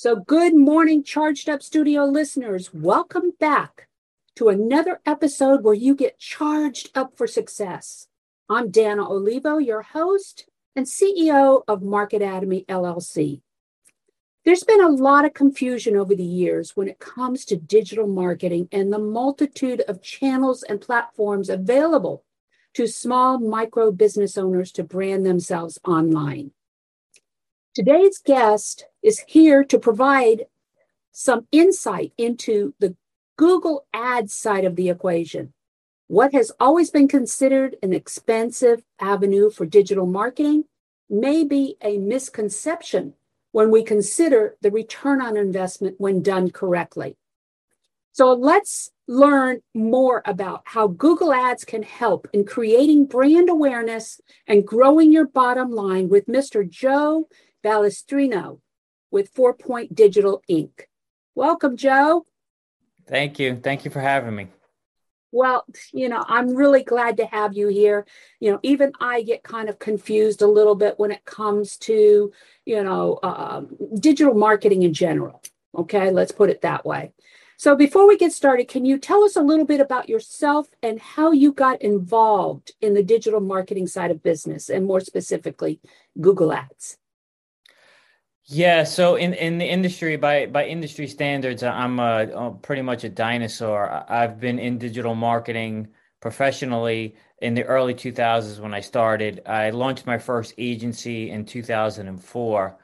So, good morning, Charged Up Studio listeners. Welcome back to another episode where you get charged up for success. I'm Dana Olivo, your host and CEO of Marketatomy LLC. There's been a lot of confusion over the years when it comes to digital marketing and the multitude of channels and platforms available to small micro business owners to brand themselves online. Today's guest is here to provide some insight into the Google Ads side of the equation. What has always been considered an expensive avenue for digital marketing may be a misconception when we consider the return on investment when done correctly. So let's learn more about how Google Ads can help in creating brand awareness and growing your bottom line with Mr. Joe Balestrino with Four Point Digital Inc. Welcome, Joe. Thank you. Thank you for having me. Well, you know, I'm really glad to have you here. You know, even I get kind of confused a little bit when it comes to, you know, um, digital marketing in general. Okay, let's put it that way. So, before we get started, can you tell us a little bit about yourself and how you got involved in the digital marketing side of business and more specifically, Google Ads? Yeah, so in, in the industry, by by industry standards, I'm a, pretty much a dinosaur. I've been in digital marketing professionally in the early 2000s when I started. I launched my first agency in 2004.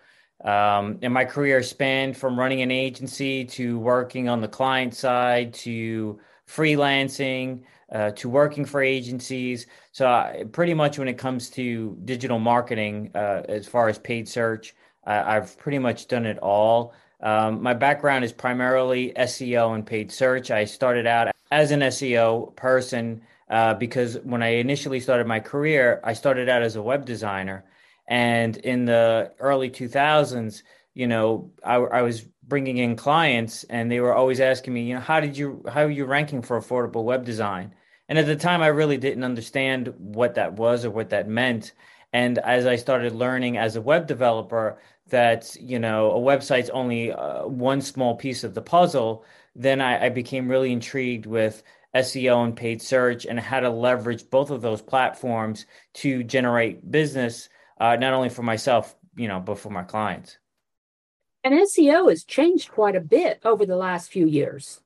Um, and my career spanned from running an agency to working on the client side to freelancing uh, to working for agencies. So, I, pretty much when it comes to digital marketing, uh, as far as paid search, I've pretty much done it all. Um, my background is primarily SEO and paid search. I started out as an SEO person uh, because when I initially started my career, I started out as a web designer. And in the early 2000s, you know, I, I was bringing in clients and they were always asking me, you know, how did you, how are you ranking for affordable web design? And at the time, I really didn't understand what that was or what that meant. And as I started learning as a web developer, that you know a website's only uh, one small piece of the puzzle, then I, I became really intrigued with SEO and paid search and how to leverage both of those platforms to generate business, uh, not only for myself, you know, but for my clients. And SEO has changed quite a bit over the last few years.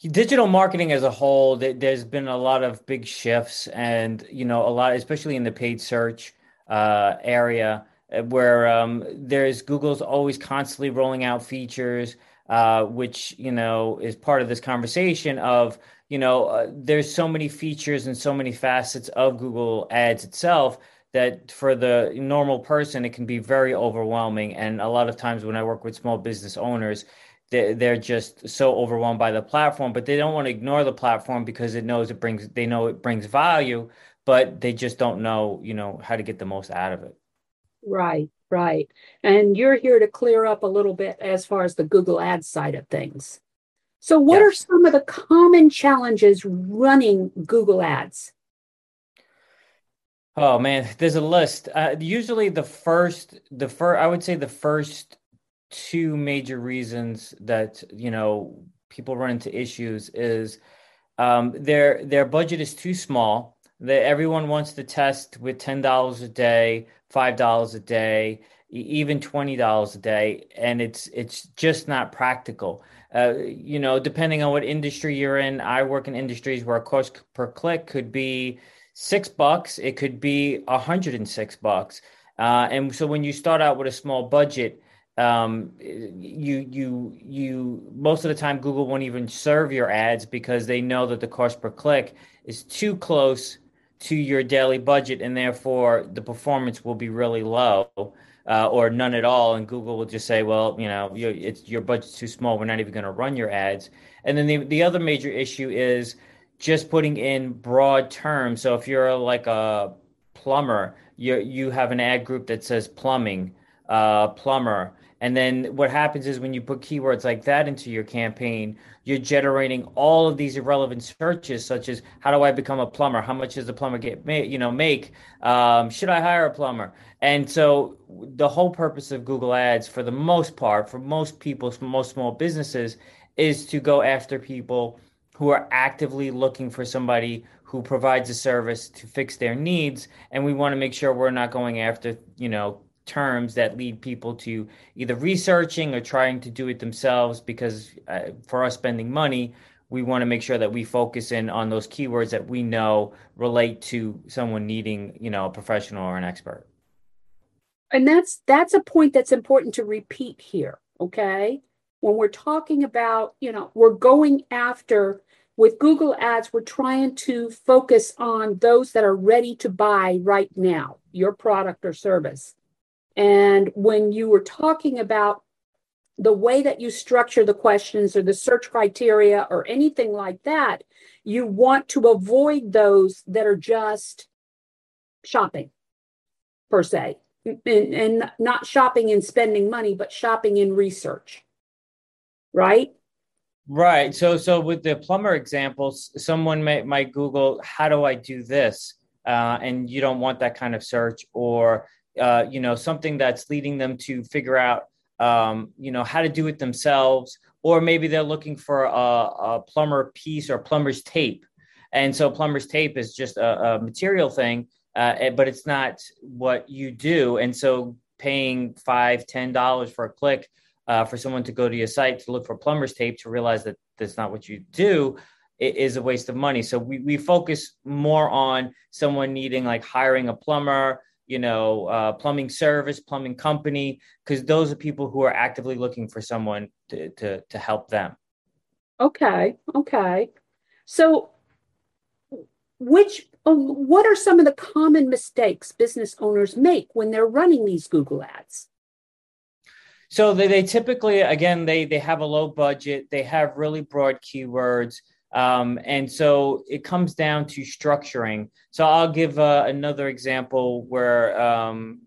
Digital marketing as a whole, there's been a lot of big shifts, and you know, a lot, especially in the paid search uh, area where um, there's Google's always constantly rolling out features, uh, which you know is part of this conversation of you know uh, there's so many features and so many facets of Google Ads itself that for the normal person it can be very overwhelming. And a lot of times when I work with small business owners, they're just so overwhelmed by the platform, but they don't want to ignore the platform because it knows it brings they know it brings value, but they just don't know you know how to get the most out of it. Right, right. And you're here to clear up a little bit as far as the Google Ads side of things. So, what yes. are some of the common challenges running Google Ads? Oh man, there's a list. Uh, usually, the first, the first, I would say the first two major reasons that you know people run into issues is um, their their budget is too small. That everyone wants to test with ten dollars a day five dollars a day, even twenty dollars a day, and it's it's just not practical. Uh, you know, depending on what industry you're in, I work in industries where a cost per click could be six bucks. It could be a hundred and six bucks. Uh, and so when you start out with a small budget, um, you you you most of the time Google won't even serve your ads because they know that the cost per click is too close to your daily budget, and therefore the performance will be really low. Uh, or none at all, and Google will just say, "Well, you know, your, budget's too small. We're not even going to run your ads." And then the the other major issue is just putting in broad terms. So if you're like a plumber, you you have an ad group that says plumbing, uh, plumber, and then what happens is when you put keywords like that into your campaign, you're generating all of these irrelevant searches, such as "How do I become a plumber? How much does the plumber get? You know, make? Um, should I hire a plumber?" And so the whole purpose of Google Ads, for the most part, for most people, for most small businesses, is to go after people who are actively looking for somebody who provides a service to fix their needs and we want to make sure we're not going after you know terms that lead people to either researching or trying to do it themselves because uh, for us spending money we want to make sure that we focus in on those keywords that we know relate to someone needing you know a professional or an expert and that's that's a point that's important to repeat here okay when we're talking about you know we're going after with Google Ads, we're trying to focus on those that are ready to buy right now, your product or service. And when you were talking about the way that you structure the questions or the search criteria or anything like that, you want to avoid those that are just shopping per se, and, and not shopping and spending money, but shopping in research, right? Right. So, so with the plumber examples, someone might Google, "How do I do this?" Uh, and you don't want that kind of search, or uh, you know, something that's leading them to figure out, um, you know, how to do it themselves, or maybe they're looking for a, a plumber piece or plumber's tape, and so plumber's tape is just a, a material thing, uh, eh, but it's not what you do, and so paying five, ten dollars for a click uh, for someone to go to your site to look for plumber's tape to realize that that's not what you do is a waste of money. So we, we focus more on someone needing like hiring a plumber, you know, uh, plumbing service, plumbing company, because those are people who are actively looking for someone to, to, to help them. Okay. Okay. So which, um, what are some of the common mistakes business owners make when they're running these Google ads? So they, they typically, again, they they have a low budget. They have really broad keywords. Um, and so it comes down to structuring. So I'll give uh, another example where, um,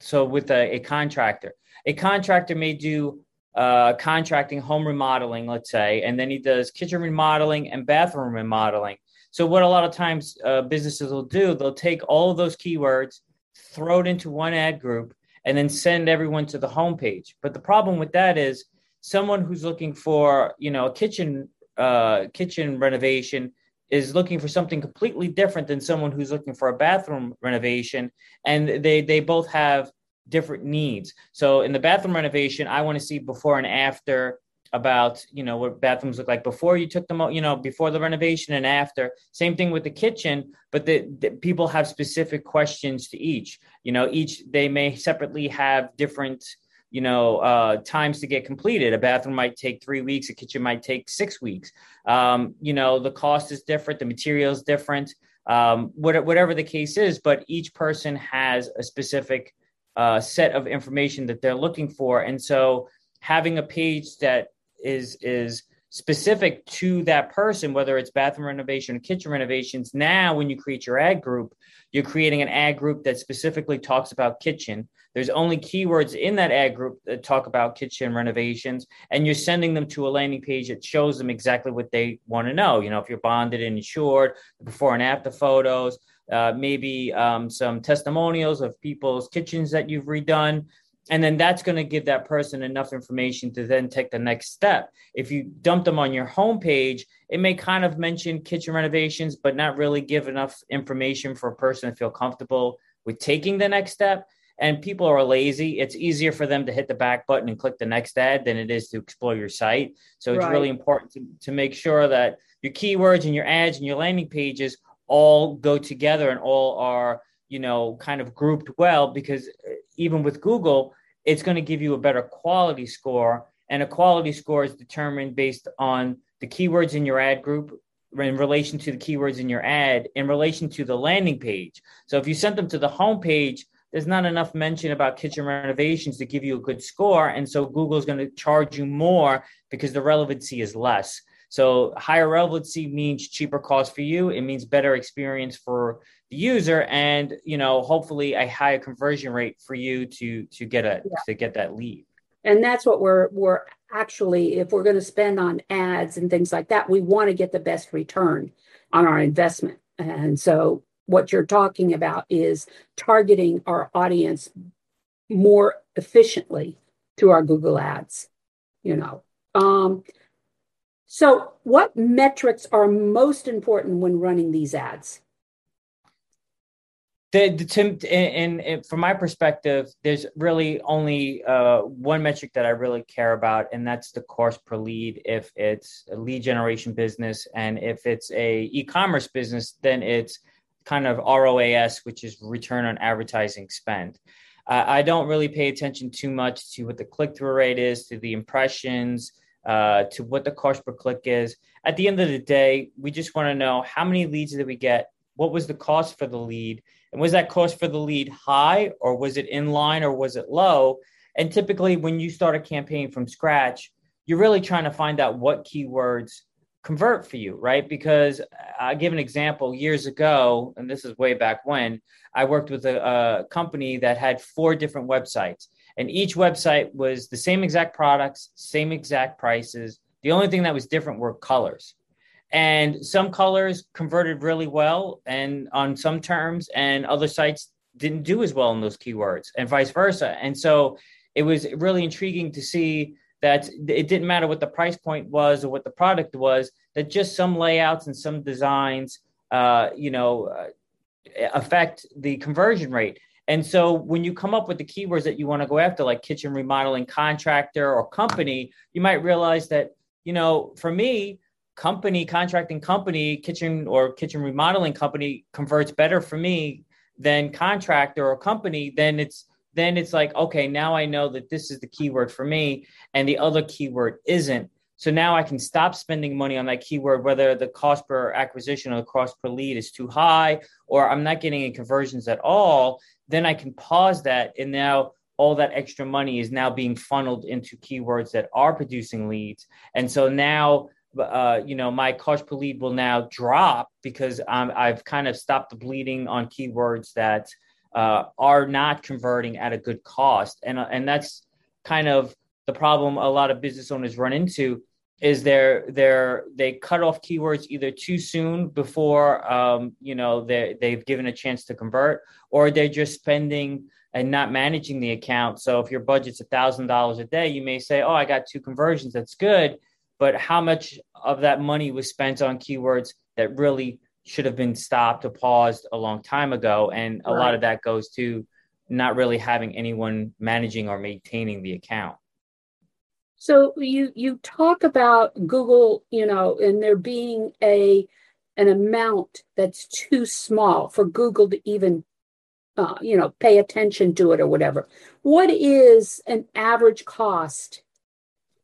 so with a, a, contractor, a contractor may do uh, contracting home remodeling, let's say, and then he does kitchen remodeling and bathroom remodeling. So what a lot of times uh, businesses will do, they'll take all of those keywords, throw it into one ad group, and then send everyone to the homepage. But the problem with that is someone who's looking for, you know, a kitchen uh, kitchen renovation is looking for something completely different than someone who's looking for a bathroom renovation, and they they both have different needs. So in the bathroom renovation, I want to see before and after about you know what bathrooms look like before you took them out you know before the renovation and after. Same thing with the kitchen but the, the, people have specific questions to each. You know each they may separately have different you know uh, times to get completed. A bathroom might take three weeks a kitchen might take six weeks. Um, you know the cost is different the material is different um, whatever the case is but each person has a specific uh, set of information that they're looking for. And so having a page that is is specific to that person, whether it's bathroom renovation or kitchen renovations. Now, when you create your ad group, you're creating an ad group that specifically talks about kitchen. There's only keywords in that ad group that talk about kitchen renovations, and you're sending them to a landing page that shows them exactly what they want to know. You know, if you're bonded and insured, before and after photos, uh, maybe um, some testimonials of people's kitchens that you've redone and then that's going to give that person enough information to then take the next step. If you dump them on your homepage it may kind of mention kitchen renovations but not really give enough information for a person to feel comfortable with taking the next step. And people are lazy. It's easier for them to hit the back button and click the next ad than it is to explore your site. So it's right. really important to, to make sure that your keywords and your ads and your landing pages all go together and all are you know kind of grouped well because uh, even with google it's going to give you a better quality score and a quality score is determined based on the keywords in your ad group in relation to the keywords in your ad in relation to the landing page so if you sent them to the home page there's not enough mention about kitchen renovations to give you a good score and so google is going to charge you more because the relevancy is less so higher relevancy means cheaper cost for you. It means better experience for the user, and you know, hopefully a higher conversion rate for you to to get a yeah. to get that lead. And that's what we're we're actually, if we're going to spend on ads and things like that, we want to get the best return on our investment. And so what you're talking about is targeting our audience more efficiently through our Google ads, you know. Um, so, what metrics are most important when running these ads? The, the Tim, and, and, from my perspective, there's really only uh, one metric that I really care about, and that's the cost per lead. If it's a lead generation business, and if it's a e-commerce business, then it's kind of ROAS, which is return on advertising spend. Uh, I don't really pay attention too much to what the click through rate is, to the impressions, uh, to what the cost per click is. At the end of the day, we just want to know how many leads did we get? What was the cost for the lead? And was that cost for the lead high or was it in line or was it low? And typically, when you start a campaign from scratch, you're really trying to find out what keywords convert for you, right? Because I give an example years ago, and this is way back when I worked with a, a company that had four different websites and each website was the same exact products, same exact prices. The only thing that was different were colors. And some colors converted really well and on some terms, and other sites didn't do as well in those keywords, and vice versa. And so it was really intriguing to see that it didn't matter what the price point was or what the product was, that just some layouts and some designs, uh, you know, uh, affect the conversion rate. And so when you come up with the keywords that you want to go after, like kitchen remodeling contractor or company, you might realize that, you know, for me, company, contracting company, kitchen or kitchen remodeling company converts better for me than contractor or company, then it's then it's like, okay, now I know that this is the keyword for me and the other keyword isn't. So now I can stop spending money on that keyword, whether the cost per acquisition or the cost per lead is too high, or I'm not getting any conversions at all. Then I can pause that. And now all that extra money is now being funneled into keywords that are producing leads. And so now, uh, you know, my cost per lead will now drop because I've kind of stopped the bleeding on keywords that uh, are not converting at a good cost. And, uh, and that's kind of the problem a lot of business owners run into is they're they're they cut off keywords either too soon before um, you know they they've given a chance to convert or they're just spending and not managing the account. So if your budget's a thousand dollars a day you may say oh i got two conversions. That's good but how much of that money was spent on keywords that really should have been stopped or paused a long time ago and a right. lot of that goes to not really having anyone managing or maintaining the account so you you talk about Google, you know, and there being a an amount that's too small for Google to even uh, you know pay attention to it or whatever. What is an average cost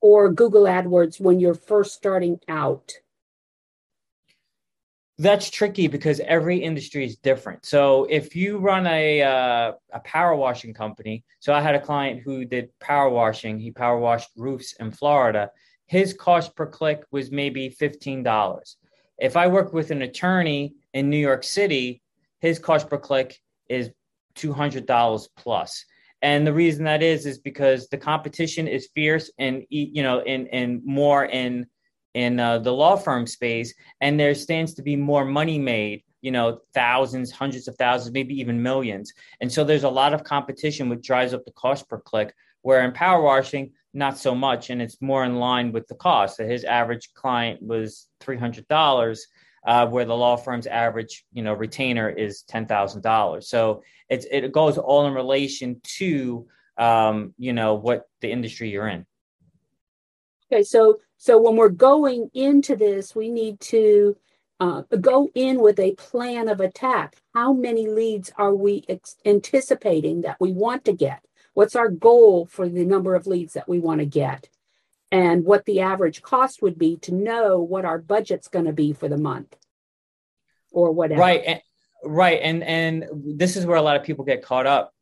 for Google AdWords when you're first starting out? that's tricky because every industry is different. So if you run a uh, a power washing company, so I had a client who did power washing. He power washed roofs in Florida. His cost per click was maybe fifteen dollars. If I work with an attorney in New York City, his cost per click is two hundred dollars plus. And the reason that is is because the competition is fierce and you know in in more in in uh, the law firm space, and there stands to be more money made. You know, thousands, hundreds of thousands, maybe even millions. And so there's a lot of competition, which drives up the cost per click. Where in power washing, not so much, and it's more in line with the cost. So his average client was three hundred dollars, uh, where the law firm's average, you know, retainer is ten thousand dollars. So it's it goes all in relation to um, you know what the industry you're in. Okay, so so when we're going into this, we need to uh, go in with a plan of attack. How many leads are we ex- anticipating that we want to get? What's our goal for the number of leads that we want to get? And what the average cost would be to know what our budget's going to be for the month or whatever. Right. And, right. And and this is where a lot of people get caught up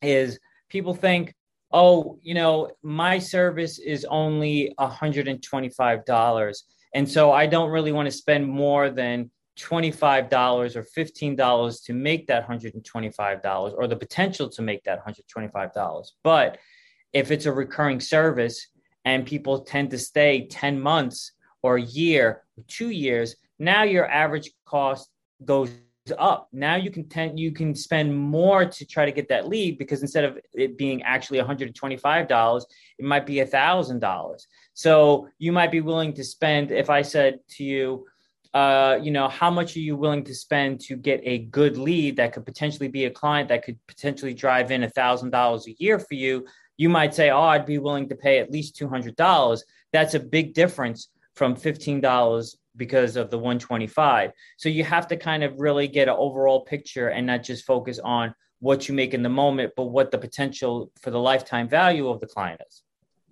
is people think, oh, you know, my service is only $125 and so I don't really want to spend more than $25 or $15 to make that $125 or the potential to make that $125. But if it's a recurring service and people tend to stay 10 months or a year, two years, now your average cost goes up. Now you can tend, you can spend more to try to get that lead because instead of it being actually $125, it might be $1,000. So you might be willing to spend, if I said to you, uh, you know, how much are you willing to spend to get a good lead that could potentially be a client that could potentially drive in $1,000 a year for you? You might say, oh, I'd be willing to pay at least $200. That's a big difference from $15 because of the 125. So you have to kind of really get an overall picture and not just focus on what you make in the moment, but what the potential for the lifetime value of the client is.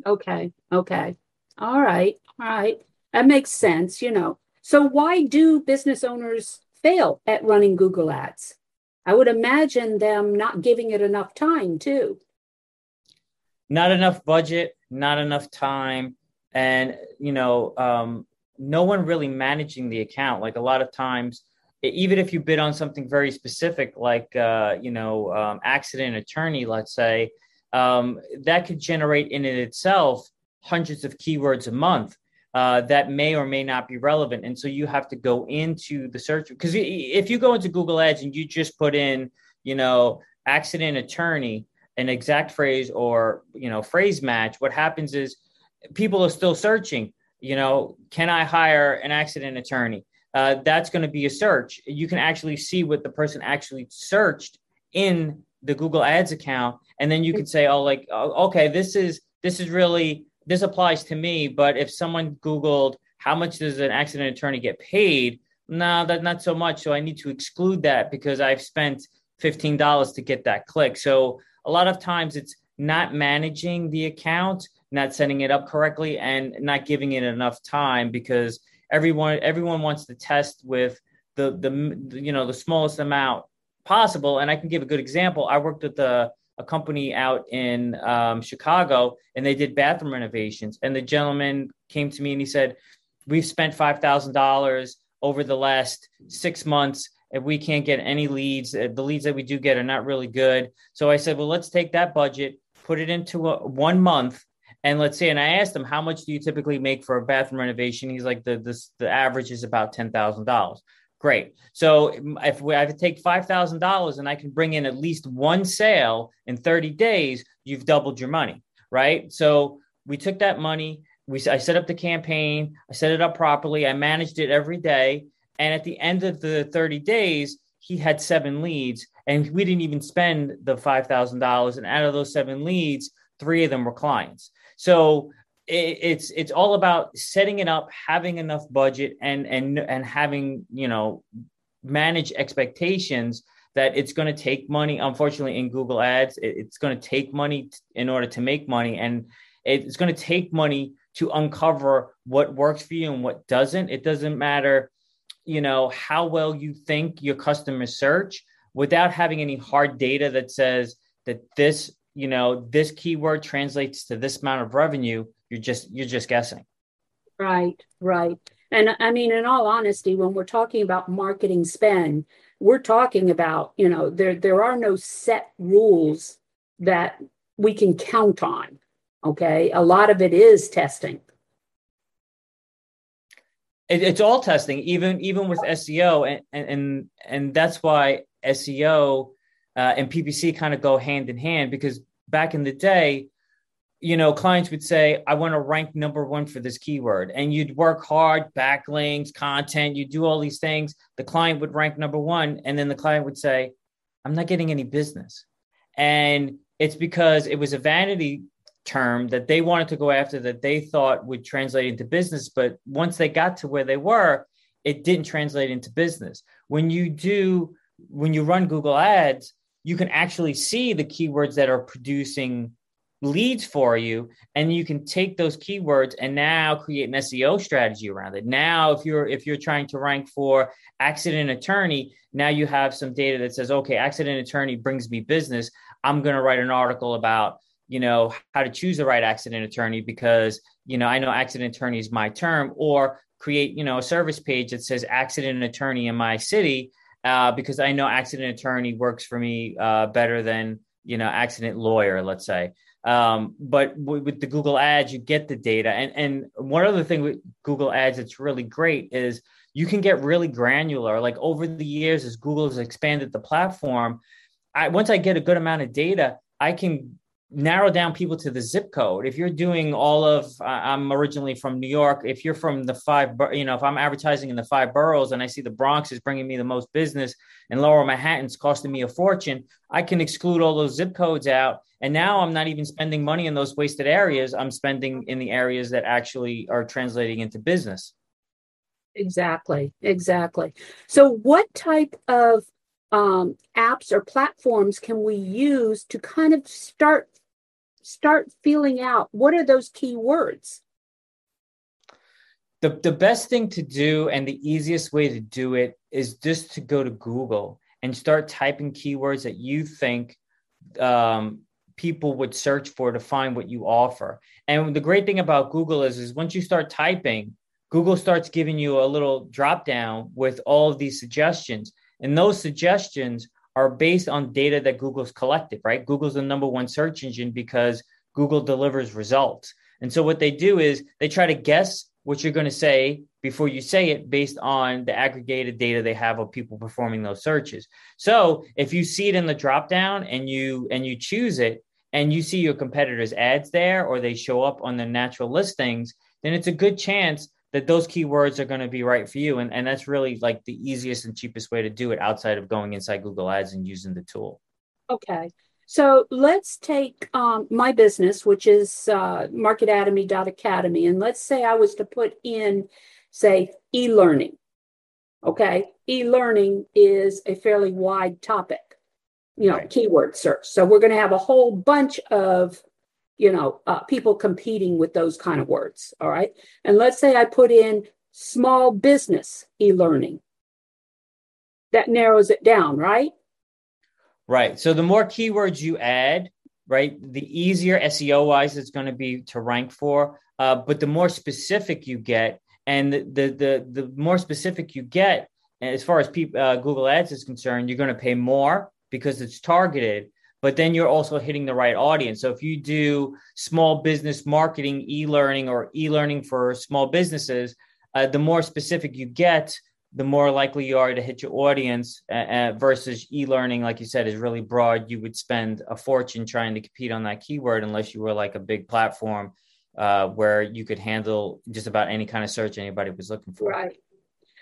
Okay. Okay. All right. All right. That makes sense, you know. So why do business owners fail at running Google Ads? I would imagine them not giving it enough time too. Not enough budget, not enough time, and you know, um, no one really managing the account. Like a lot of times, even if you bid on something very specific, like uh, you know, um, accident attorney, let's say, um, that could generate in it itself hundreds of keywords a month. Uh, that may or may not be relevant. And so you have to go into the search because if you go into Google Ads and you just put in, you know, accident attorney, an exact phrase or, you know, phrase match, what happens is people are still searching you know, can I hire an accident attorney? Uh, that's going to be a search. You can actually see what the person actually searched in the Google Ads account, and then you can say, "Oh, like, oh, okay, this is this is really this applies to me." But if someone Googled how much does an accident attorney get paid, no, that not so much. So I need to exclude that because I've spent fifteen dollars to get that click. So a lot of times it's not managing the account not setting it up correctly and not giving it enough time because everyone everyone wants to test with the the you know the smallest amount possible. And i can give a good example. I worked with a, a company out in um, chicago and they did bathroom renovations. And the gentleman came to me and he said we've spent $5000 over the last six months and we can't get any leads uh, the leads that we do get are not really good so i said well let's take that budget put it into a, one month and let's say, and I asked him, how much do you typically make for a bathroom renovation? He's like, the this, the average is about ten thousand dollars. Great. So mm, if we, I take five thousand dollars and I can bring in at least one sale in thirty days, you've doubled your money, right? So we took that money. We I set up the campaign. I set it up properly. I managed it every day. And at the end of the thirty days, he had seven leads, and we didn't even spend the five thousand dollars. And out of those seven leads, three of them were clients. So it, it's it's all about setting it up, having enough budget, and and and having you know manage expectations that it's going to take money. Unfortunately, in Google Ads, it, it's going to take money in order to make money, and it's going to take money to uncover what works for you and what doesn't. It doesn't matter, you know, how well you think your customers search without having any hard data that says that this you know this keyword translates to this amount of revenue you're just you're just guessing. Right right. And i mean in all honesty when we're talking about marketing spend we're talking about you know there there are no set rules that we can count on okay? A lot of it is testing it, it's all testing even even with seo and and and that's why seo uh, and PPC kind of go hand in hand because back in the day, you know, clients would say, I want to rank number one for this keyword. And you'd work hard, backlinks, content, you do all these things. The client would rank number one. And then the client would say, I'm not getting any business. And it's because it was a vanity term that they wanted to go after that they thought would translate into business. But once they got to where they were, it didn't translate into business. When you do, when you run Google Ads, you can actually see the keywords that are producing leads for you and you can take those keywords and now create an SEO strategy around it. Now if you're if you're trying to rank for accident attorney, now you have some data that says okay, accident attorney brings me business. I'm going to write an article about, you know, how to choose the right accident attorney because, you know, I know accident attorney is my term or create, you know, a service page that says accident attorney in my city uh, because I know accident attorney works for me uh, better than, you know, accident lawyer, let's say. Um, but w- with the Google Ads, you get the data. And and one other thing with Google Ads that's really great is you can get really granular. Like over the years, as Google has expanded the platform, I once I get a good amount of data, I can narrow down people to the zip code. If you're doing all of, I'm originally from New York. If you're from the five, you know, if I'm advertising in the five boroughs and I see the Bronx is bringing me the most business and Lower Manhattan's costing me a fortune, I can exclude all those zip codes out and now I'm not even spending money in those wasted areas. I'm spending in the areas that actually are translating into business. Exactly. Exactly. So, what type of um, apps or platforms can we use to kind of start start feeling out what are those keywords? The, the best thing to do and the easiest way to do it is just to go to Google and start typing keywords that you think um, people would search for to find what you offer. And the great thing about Google is, is once you start typing, Google starts giving you a little drop down with all of these suggestions. And those suggestions are based on data that Google's collected, right? Google's the number one search engine because Google delivers results. And so what they do is they try to guess what you're going to say before you say it based on the aggregated data they have of people performing those searches. So if you see it in the drop down and you and you choose it, and you see your competitors' ads there or they show up on the natural listings, then it's a good chance that those keywords are going to be right for you. And, and that's really like the easiest and cheapest way to do it outside of going inside Google Ads and using the tool. Okay. So let's take um, my business, which is uh, marketatomy.academy, and let's say I was to put in, say, e learning. Okay. E learning is a fairly wide topic you know, right. keyword search. So we're going to have a whole bunch of, you know, uh, people competing with those kind of words. All right. And let's say I put in small business e learning. That narrows it down, right? Right. So the more keywords you add, right, the easier SEO wise it's going to be to rank for. Uh, but the more specific you get, and the the the, the more specific you get, as far as people, uh, Google Ads is concerned, you're going to pay more because it's targeted but then you're also hitting the right audience. So if you do small business marketing, e-learning, or e-learning for small businesses, uh, the more specific you get, the more likely you are to hit your audience. Uh, uh, versus e-learning, like you said, is really broad. You would spend a fortune trying to compete on that keyword unless you were like a big platform uh, where you could handle just about any kind of search anybody was looking for. Right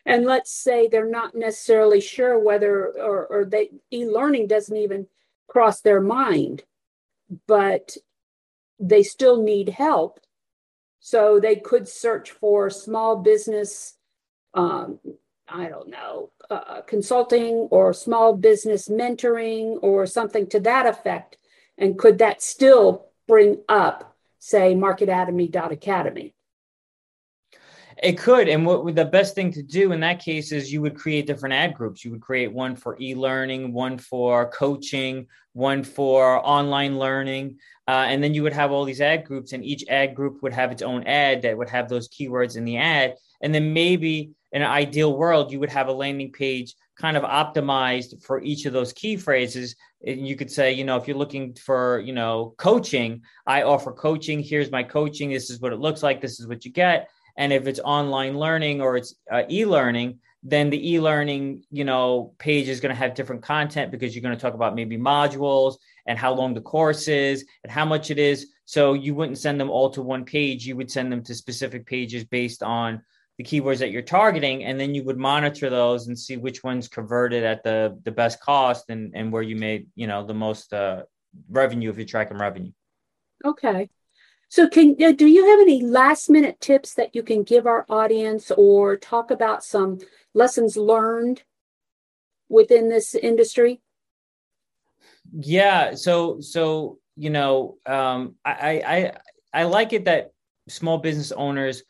and let's say they're not necessarily sure whether or, or they e-learning doesn't even cross their mind but they still need help. So they could search for small business um, i don't know uh, consulting or small business mentoring or something to that effect. And could that still bring up say marketatomy.academy it could. And what the best thing to do in that case is you would create different ad groups. You would create one for e learning, one for coaching, one for online learning. Uh, and then you would have all these ad groups, and each ad group would have its own ad that would have those keywords in the ad. And then maybe in an ideal world, you would have a landing page kind of optimized for each of those key phrases. And you could say, you know, if you're looking for, you know, coaching, I offer coaching. Here's my coaching. This is what it looks like. This is what you get and if it's online learning or it's uh, e-learning then the e-learning you know page is going to have different content because you're going to talk about maybe modules and how long the course is and how much it is. So you wouldn't send them all to one page. You would send them to specific pages based on the keywords that you're targeting and then you would monitor those and see which ones converted at the the best cost and and where you made you know the most uh, revenue if you're tracking revenue. Okay So, can do you have any last minute tips that you can give our audience, or talk about some lessons learned within this industry? Yeah. So, so you know, um, I, I I like it that small business owners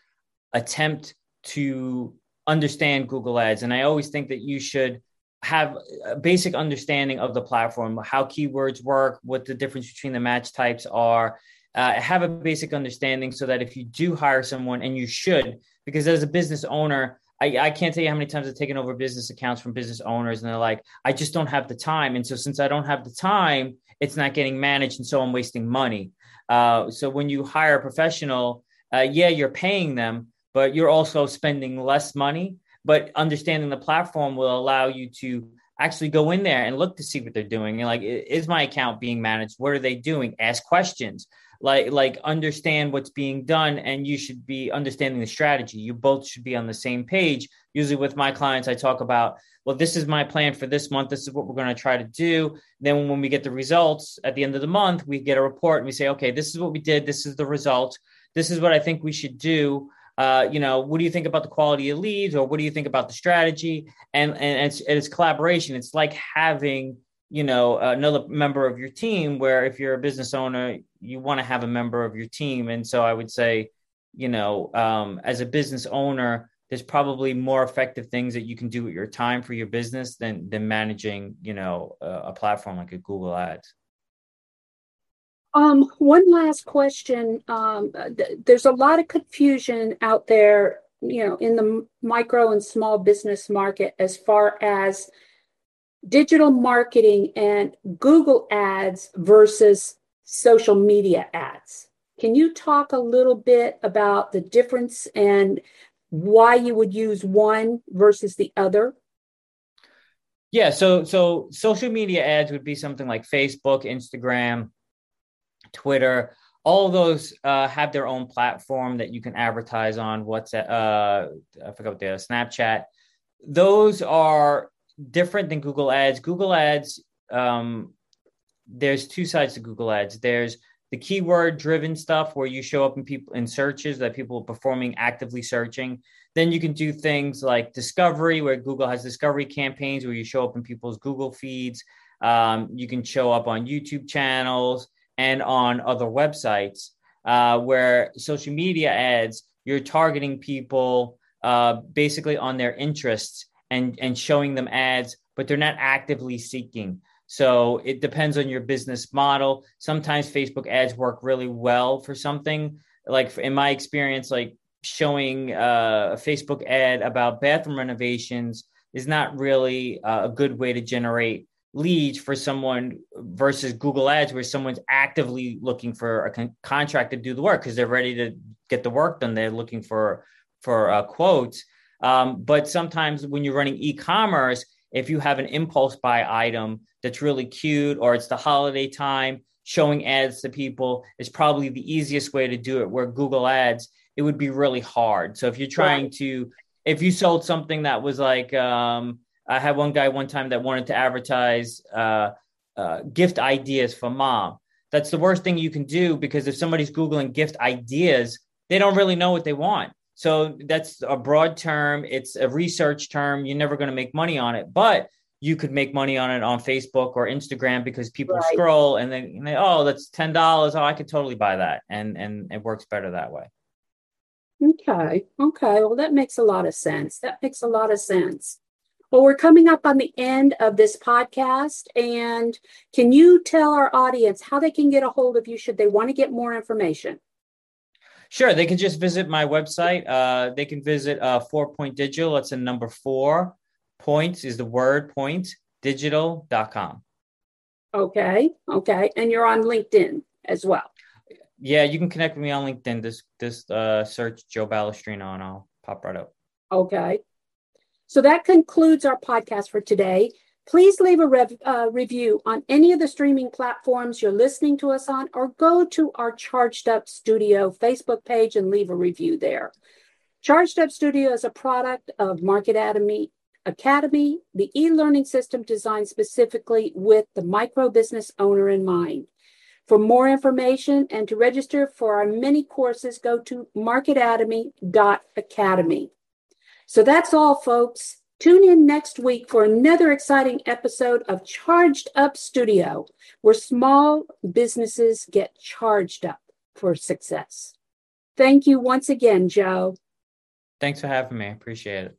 attempt to understand Google Ads, and I always think that you should have a basic understanding of the platform, how keywords work, what the difference between the match types are. Uh, have a basic understanding so that if you do hire someone, and you should, because as a business owner, I, I can't tell you how many times I've taken over business accounts from business owners, and they're like, I just don't have the time. And so, since I don't have the time, it's not getting managed. And so, I'm wasting money. Uh, so, when you hire a professional, uh, yeah, you're paying them, but you're also spending less money but understanding the platform will allow you to actually go in there and look to see what they're doing and like is my account being managed what are they doing ask questions like like understand what's being done and you should be understanding the strategy. You both should be on the same page. Usually with my clients i talk about well this is my plan for this month. This is what we're going to try to do. Then when we get the results at the end of the month we get a report and we say okay this is what we did. This is the result. This is what i think we should do. Uh, you know, what do you think about the quality of leads, or what do you think about the strategy? And and it's it's collaboration. It's like having you know another member of your team. Where if you're a business owner, you want to have a member of your team. And so I would say, you know, um, as a business owner, there's probably more effective things that you can do with your time for your business than than managing, you know, a, a platform like a Google Ads. Um, one last question. Um, th- there's a lot of confusion out there, you know, in the micro and small business market as far as digital marketing and Google ads versus social media ads. Can you talk a little bit about the difference and why you would use one versus the other? Yeah, so so social media ads would be something like Facebook, Instagram, Twitter, all those uh, have their own platform that you can advertise on. What's uh, I forgot what the Snapchat. Those are different than Google Ads. Google Ads, um, there's two sides to Google Ads. There's the keyword driven stuff where you show up in people in searches that people are performing actively searching. Then you can do things like discovery, where Google has discovery campaigns where you show up in people's Google feeds. Um, you can show up on YouTube channels and on other websites uh, where social media ads, you're targeting people uh, basically on their interests and, and showing them ads, but they're not actively seeking. So it depends on your business model. Sometimes Facebook ads work really well for something. Like in my experience, like showing uh, a Facebook ad about bathroom renovations is not really uh, a good way to generate leads for someone versus Google Ads, where someone's actively looking for a con- contract to do the work because they're ready to get the work done. They're looking for for uh, quotes. Um, but sometimes when you're running e-commerce, if you have an impulse buy item that's really cute, or it's the holiday time, showing ads to people is probably the easiest way to do it. Where Google Ads, it would be really hard. So if you're trying to, if you sold something that was like um, I had one guy one time that wanted to advertise uh, uh, gift ideas for mom. That's the worst thing you can do because if somebody's Googling gift ideas, they don't really know what they want. So that's a broad term. It's a research term. You're never going to make money on it, but you could make money on it on Facebook or Instagram because people right. scroll and then they, oh, that's ten dollars. Oh, I could totally buy that, and and it works better that way. Okay. Okay. Well, that makes a lot of sense. That makes a lot of sense. Well, we're coming up on the end of this podcast. And can you tell our audience how they can get a hold of you should they want to get more information? Sure. They can just visit my website. Uh, they can visit uh, Four Point Digital. That's a number four. Points is the word point digital.com. Okay. Okay. And you're on LinkedIn as well. Yeah, you can connect with me on LinkedIn. This this uh, search Joe Balestrino and I'll pop right up. Okay. So that concludes our podcast for today. Please leave a rev, uh, review on any of the streaming platforms you're listening to us on, or go to our Charged Up Studio Facebook page and leave a review there. Charged Up Studio is a product of Market Academy, Academy, the e learning system designed specifically with the micro business owner in mind. For more information and to register for our many courses, go to marketatomy.academy. So that's all, folks. Tune in next week for another exciting episode of Charged Up Studio, where small businesses get charged up for success. Thank you once again, Joe. Thanks for having me. I appreciate it.